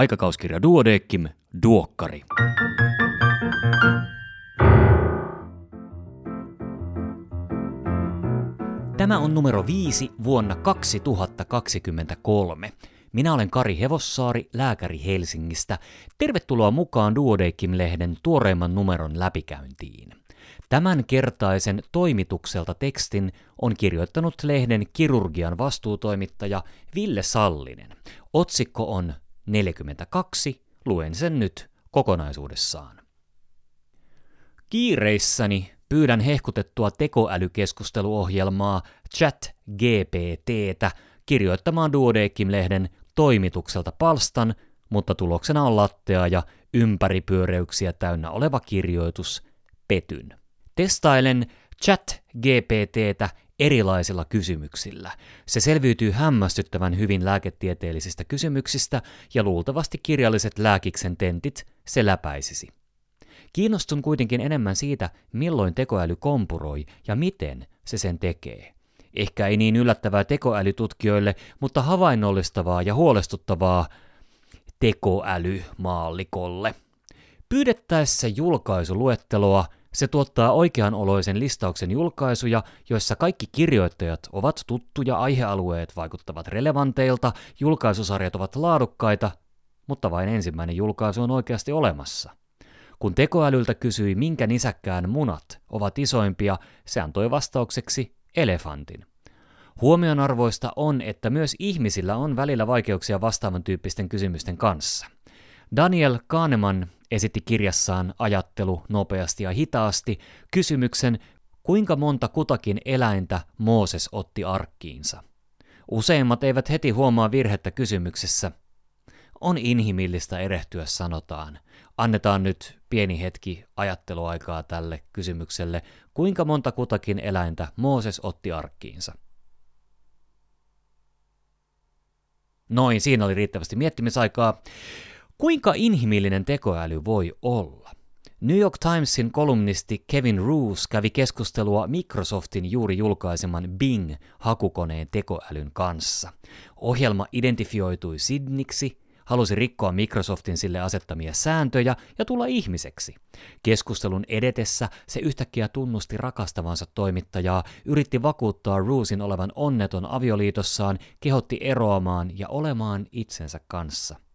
Aikakauskirja Duodeckim, Duokkari. Tämä on numero 5 vuonna 2023. Minä olen Kari Hevossaari, lääkäri Helsingistä. Tervetuloa mukaan Duodeckim-lehden tuoreimman numeron läpikäyntiin. Tämän kertaisen toimitukselta tekstin on kirjoittanut lehden kirurgian vastuutoimittaja Ville Sallinen. Otsikko on 42, luen sen nyt kokonaisuudessaan. Kiireissäni pyydän hehkutettua tekoälykeskusteluohjelmaa Chat GPTtä kirjoittamaan Duodeckim-lehden toimitukselta palstan, mutta tuloksena on lattea ja ympäripyöreyksiä täynnä oleva kirjoitus Petyn. Testailen Chat GPTtä erilaisilla kysymyksillä. Se selviytyy hämmästyttävän hyvin lääketieteellisistä kysymyksistä ja luultavasti kirjalliset lääkiksen tentit se läpäisisi. Kiinnostun kuitenkin enemmän siitä, milloin tekoäly kompuroi ja miten se sen tekee. Ehkä ei niin yllättävää tekoälytutkijoille, mutta havainnollistavaa ja huolestuttavaa tekoälymaallikolle. Pyydettäessä julkaisuluetteloa se tuottaa oikeanoloisen listauksen julkaisuja, joissa kaikki kirjoittajat ovat tuttuja, aihealueet vaikuttavat relevanteilta, julkaisusarjat ovat laadukkaita, mutta vain ensimmäinen julkaisu on oikeasti olemassa. Kun tekoälyltä kysyi, minkä nisäkkään munat ovat isoimpia, se antoi vastaukseksi elefantin. Huomionarvoista on, että myös ihmisillä on välillä vaikeuksia vastaavan tyyppisten kysymysten kanssa. Daniel Kahneman esitti kirjassaan Ajattelu nopeasti ja hitaasti kysymyksen, kuinka monta kutakin eläintä Mooses otti arkkiinsa. Useimmat eivät heti huomaa virhettä kysymyksessä. On inhimillistä erehtyä, sanotaan. Annetaan nyt pieni hetki ajatteluaikaa tälle kysymykselle, kuinka monta kutakin eläintä Mooses otti arkkiinsa. Noin, siinä oli riittävästi miettimisaikaa. Kuinka inhimillinen tekoäly voi olla? New York Timesin kolumnisti Kevin Roos kävi keskustelua Microsoftin juuri julkaiseman Bing-hakukoneen tekoälyn kanssa. Ohjelma identifioitui Sidniksi, halusi rikkoa Microsoftin sille asettamia sääntöjä ja tulla ihmiseksi. Keskustelun edetessä se yhtäkkiä tunnusti rakastavansa toimittajaa, yritti vakuuttaa Roosin olevan onneton avioliitossaan, kehotti eroamaan ja olemaan itsensä kanssa –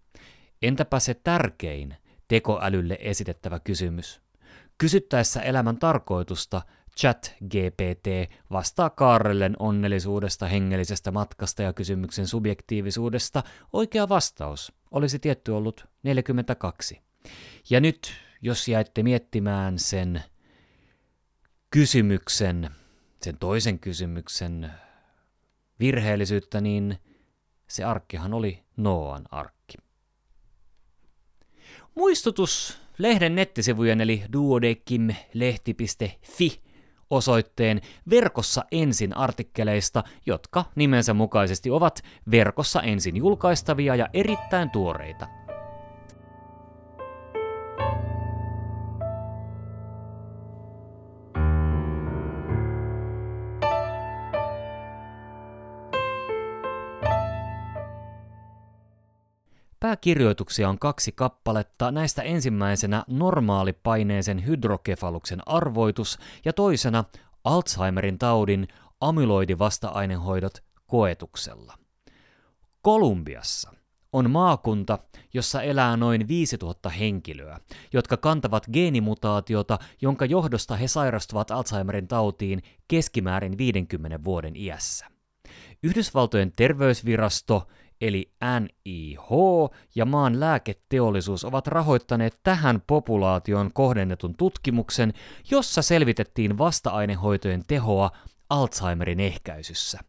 Entäpä se tärkein tekoälylle esitettävä kysymys? Kysyttäessä elämän tarkoitusta Chat GPT vastaa Kaarellen onnellisuudesta, hengellisestä matkasta ja kysymyksen subjektiivisuudesta. Oikea vastaus olisi tietty ollut 42. Ja nyt, jos jäitte miettimään sen kysymyksen, sen toisen kysymyksen virheellisyyttä, niin se arkkihan oli Noan arkki. Muistutus lehden nettisivujen eli duodeckim-lehti.fi osoitteen verkossa ensin artikkeleista, jotka nimensä mukaisesti ovat verkossa ensin julkaistavia ja erittäin tuoreita. Pääkirjoituksia on kaksi kappaletta, näistä ensimmäisenä normaalipaineisen hydrokefaluksen arvoitus ja toisena Alzheimerin taudin amyloidivasta-ainehoidot koetuksella. Kolumbiassa on maakunta, jossa elää noin 5000 henkilöä, jotka kantavat geenimutaatiota, jonka johdosta he sairastuvat Alzheimerin tautiin keskimäärin 50 vuoden iässä. Yhdysvaltojen terveysvirasto eli NIH ja maan lääketeollisuus ovat rahoittaneet tähän populaation kohdennetun tutkimuksen, jossa selvitettiin vasta-ainehoitojen tehoa Alzheimerin ehkäisyssä.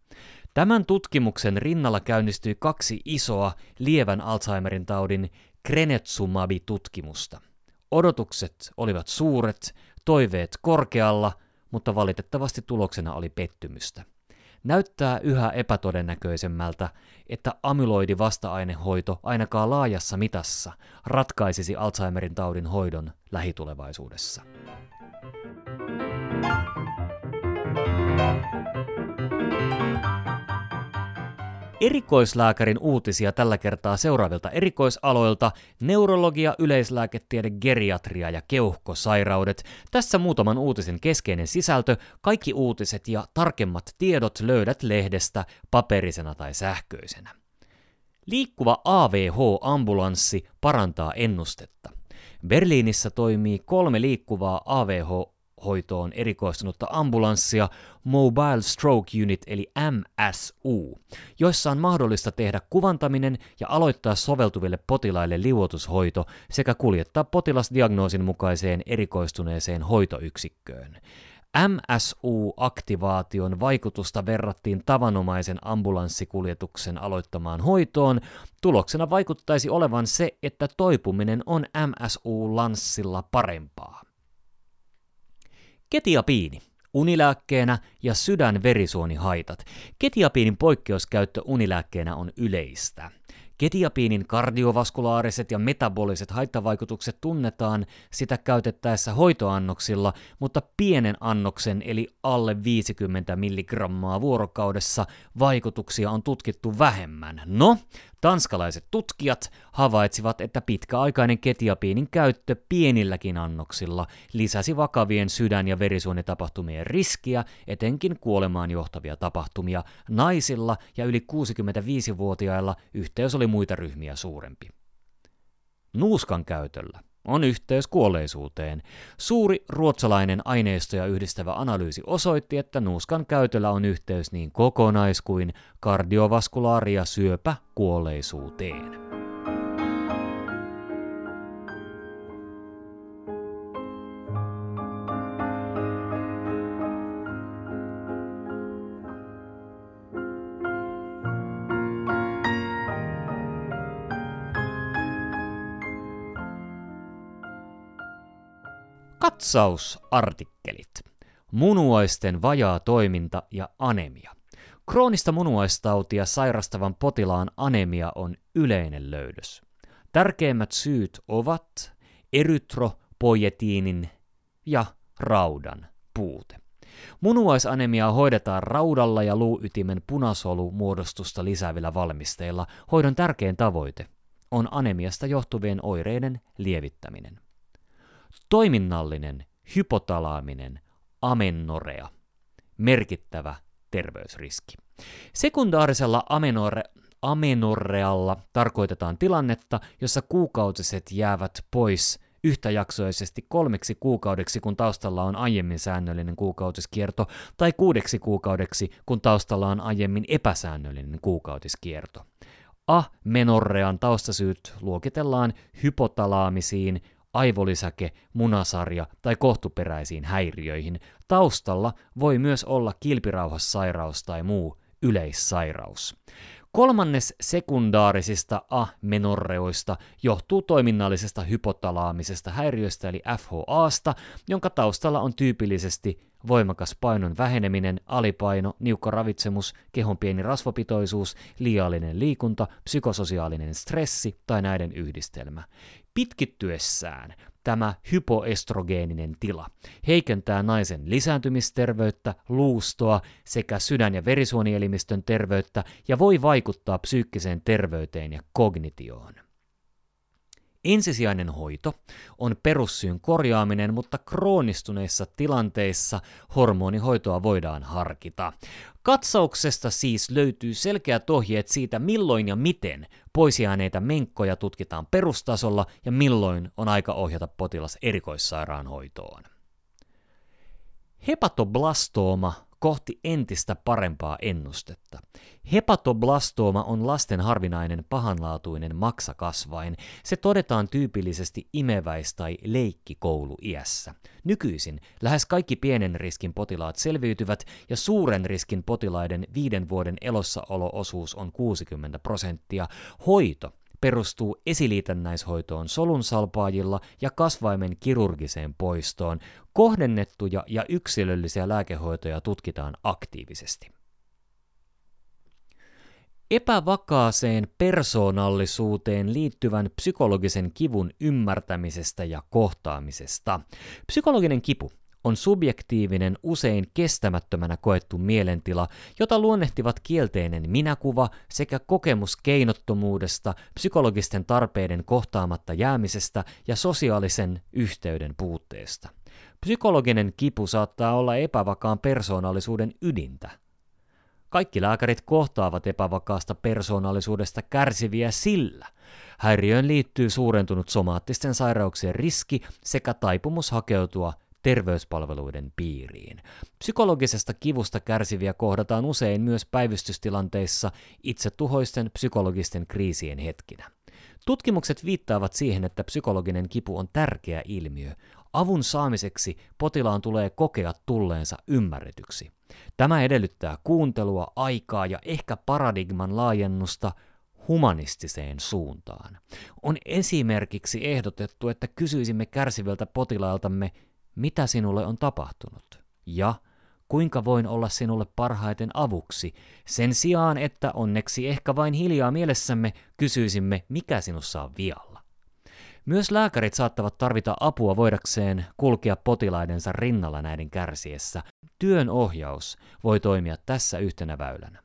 Tämän tutkimuksen rinnalla käynnistyi kaksi isoa lievän Alzheimerin taudin Krenetsumabi-tutkimusta. Odotukset olivat suuret, toiveet korkealla, mutta valitettavasti tuloksena oli pettymystä. Näyttää yhä epätodennäköisemmältä, että amyloidi vasta-ainehoito ainakaan laajassa mitassa ratkaisisi Alzheimerin taudin hoidon lähitulevaisuudessa. Erikoislääkärin uutisia tällä kertaa seuraavilta erikoisaloilta, neurologia, yleislääketiede, geriatria ja keuhkosairaudet. Tässä muutaman uutisen keskeinen sisältö, kaikki uutiset ja tarkemmat tiedot löydät lehdestä paperisena tai sähköisenä. Liikkuva AVH-ambulanssi parantaa ennustetta. Berliinissä toimii kolme liikkuvaa AVH-hoitoon erikoistunutta ambulanssia Mobile Stroke Unit eli MSU, joissa on mahdollista tehdä kuvantaminen ja aloittaa soveltuville potilaille liuotushoito sekä kuljettaa potilas diagnoosin mukaiseen erikoistuneeseen hoitoyksikköön. MSU-aktivaation vaikutusta verrattiin tavanomaisen ambulanssikuljetuksen aloittamaan hoitoon. Tuloksena vaikuttaisi olevan se, että toipuminen on MSU-lanssilla parempaa. Ketiapiini unilääkkeenä ja sydänverisuonihaitat. Ketiapiinin poikkeuskäyttö unilääkkeenä on yleistä. Ketiapiinin kardiovasulaariset ja metaboliset haittavaikutukset tunnetaan sitä käytettäessä hoitoannoksilla, mutta pienen annoksen eli alle 50 milligrammaa vuorokaudessa vaikutuksia on tutkittu vähemmän. No, Tanskalaiset tutkijat havaitsivat, että pitkäaikainen ketiapiinin käyttö pienilläkin annoksilla lisäsi vakavien sydän- ja verisuonitapahtumien riskiä, etenkin kuolemaan johtavia tapahtumia. Naisilla ja yli 65-vuotiailla yhteys oli muita ryhmiä suurempi. Nuuskan käytöllä on yhteys kuolleisuuteen. Suuri ruotsalainen aineistoja yhdistävä analyysi osoitti, että nuuskan käytöllä on yhteys niin kokonais- kuin kardiovaskulaari- ja syöpäkuolleisuuteen. Katsausartikkelit. Munuaisten vajaa toiminta ja anemia. Kroonista munuaistautia sairastavan potilaan anemia on yleinen löydös. Tärkeimmät syyt ovat erytropoietiinin ja raudan puute. Munuaisanemiaa hoidetaan raudalla ja luuytimen punasolumuodostusta lisäävillä valmisteilla. Hoidon tärkein tavoite on anemiasta johtuvien oireiden lievittäminen. Toiminnallinen hypotalaaminen amennorea. Merkittävä terveysriski. Sekundaarisella amenore, amenorrealla tarkoitetaan tilannetta, jossa kuukautiset jäävät pois yhtäjaksoisesti kolmeksi kuukaudeksi, kun taustalla on aiemmin säännöllinen kuukautiskierto, tai kuudeksi kuukaudeksi, kun taustalla on aiemmin epäsäännöllinen kuukautiskierto. A-menorrean taustasyyt luokitellaan hypotalaamisiin, aivolisäke, munasarja tai kohtuperäisiin häiriöihin. Taustalla voi myös olla kilpirauhassairaus tai muu yleissairaus. Kolmannes sekundaarisista amenorreoista johtuu toiminnallisesta hypotalaamisesta häiriöstä eli FHAsta, jonka taustalla on tyypillisesti voimakas painon väheneminen, alipaino, niukka ravitsemus, kehon pieni rasvapitoisuus, liiallinen liikunta, psykososiaalinen stressi tai näiden yhdistelmä. Pitkittyessään tämä hypoestrogeeninen tila heikentää naisen lisääntymisterveyttä, luustoa sekä sydän- ja verisuonielimistön terveyttä ja voi vaikuttaa psyykkiseen terveyteen ja kognitioon. Ensisijainen hoito on perussyyn korjaaminen, mutta kroonistuneissa tilanteissa hormonihoitoa voidaan harkita. Katsauksesta siis löytyy selkeät ohjeet siitä, milloin ja miten poisjääneitä menkkoja tutkitaan perustasolla ja milloin on aika ohjata potilas erikoissairaanhoitoon. Hepatoblastooma kohti entistä parempaa ennustetta. Hepatoblastooma on lasten harvinainen pahanlaatuinen maksakasvain. Se todetaan tyypillisesti imeväis- tai leikkikouluiässä. Nykyisin lähes kaikki pienen riskin potilaat selviytyvät ja suuren riskin potilaiden viiden vuoden elossaoloosuus on 60 prosenttia. Hoito perustuu esiliitännäishoitoon solunsalpaajilla ja kasvaimen kirurgiseen poistoon. Kohdennettuja ja yksilöllisiä lääkehoitoja tutkitaan aktiivisesti. Epävakaaseen persoonallisuuteen liittyvän psykologisen kivun ymmärtämisestä ja kohtaamisesta. Psykologinen kipu on subjektiivinen, usein kestämättömänä koettu mielentila, jota luonnehtivat kielteinen minäkuva sekä kokemus keinottomuudesta, psykologisten tarpeiden kohtaamatta jäämisestä ja sosiaalisen yhteyden puutteesta. Psykologinen kipu saattaa olla epävakaan persoonallisuuden ydintä. Kaikki lääkärit kohtaavat epävakaasta persoonallisuudesta kärsiviä sillä. Häiriöön liittyy suurentunut somaattisten sairauksien riski sekä taipumus hakeutua terveyspalveluiden piiriin. Psykologisesta kivusta kärsiviä kohdataan usein myös päivystystilanteissa itsetuhoisten psykologisten kriisien hetkinä. Tutkimukset viittaavat siihen, että psykologinen kipu on tärkeä ilmiö. Avun saamiseksi potilaan tulee kokea tulleensa ymmärretyksi. Tämä edellyttää kuuntelua, aikaa ja ehkä paradigman laajennusta humanistiseen suuntaan. On esimerkiksi ehdotettu, että kysyisimme kärsiviltä potilailtamme, mitä sinulle on tapahtunut, ja kuinka voin olla sinulle parhaiten avuksi, sen sijaan, että onneksi ehkä vain hiljaa mielessämme kysyisimme, mikä sinussa on vialla. Myös lääkärit saattavat tarvita apua voidakseen kulkea potilaidensa rinnalla näiden kärsiessä. Työn ohjaus voi toimia tässä yhtenä väylänä.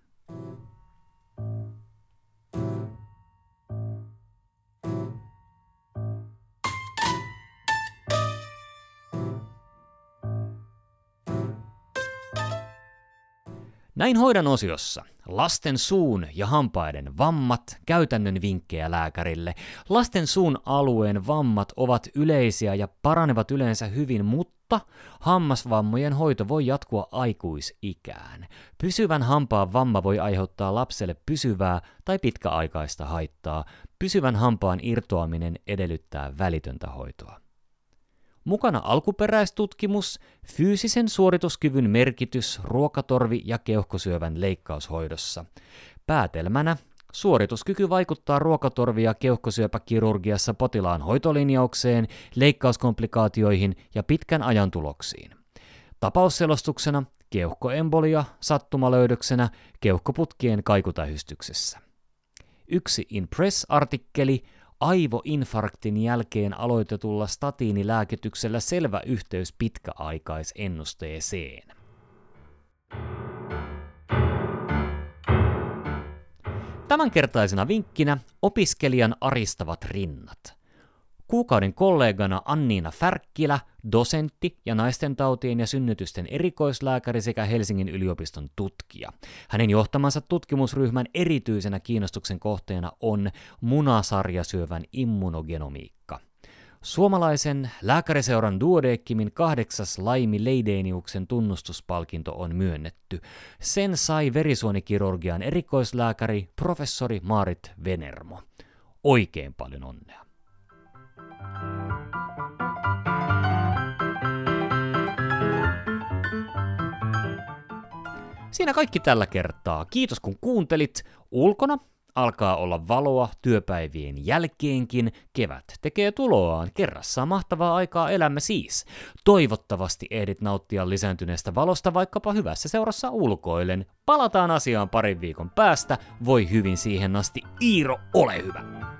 Näin hoidan osiossa. Lasten suun ja hampaiden vammat, käytännön vinkkejä lääkärille. Lasten suun alueen vammat ovat yleisiä ja paranevat yleensä hyvin, mutta hammasvammojen hoito voi jatkua aikuisikään. Pysyvän hampaan vamma voi aiheuttaa lapselle pysyvää tai pitkäaikaista haittaa. Pysyvän hampaan irtoaminen edellyttää välitöntä hoitoa. Mukana alkuperäistutkimus, fyysisen suorituskyvyn merkitys ruokatorvi- ja keuhkosyövän leikkaushoidossa. Päätelmänä Suorituskyky vaikuttaa ruokatorvi- ja keuhkosyöpäkirurgiassa potilaan hoitolinjaukseen, leikkauskomplikaatioihin ja pitkän ajan tuloksiin. Tapausselostuksena keuhkoembolia sattumalöydöksenä keuhkoputkien kaikutähystyksessä. Yksi Impress-artikkeli aivoinfarktin jälkeen aloitetulla statiinilääkityksellä selvä yhteys pitkäaikaisennusteeseen. Tämänkertaisena vinkkinä opiskelijan aristavat rinnat. Kuukauden kollegana Anniina Färkkilä, dosentti ja naistentautien ja synnytysten erikoislääkäri sekä Helsingin yliopiston tutkija. Hänen johtamansa tutkimusryhmän erityisenä kiinnostuksen kohteena on munasarjasyövän immunogenomiikka. Suomalaisen lääkäriseuran Duodeckimin kahdeksas Laimi Leideniuksen tunnustuspalkinto on myönnetty. Sen sai verisuonikirurgian erikoislääkäri professori Maarit Venermo. Oikein paljon onnea. Siinä kaikki tällä kertaa. Kiitos kun kuuntelit. Ulkona alkaa olla valoa työpäivien jälkeenkin. Kevät tekee tuloaan. Kerrassaan mahtavaa aikaa elämme siis. Toivottavasti ehdit nauttia lisääntyneestä valosta vaikkapa hyvässä seurassa ulkoilen. Palataan asiaan parin viikon päästä. Voi hyvin siihen asti. Iiro, ole hyvä!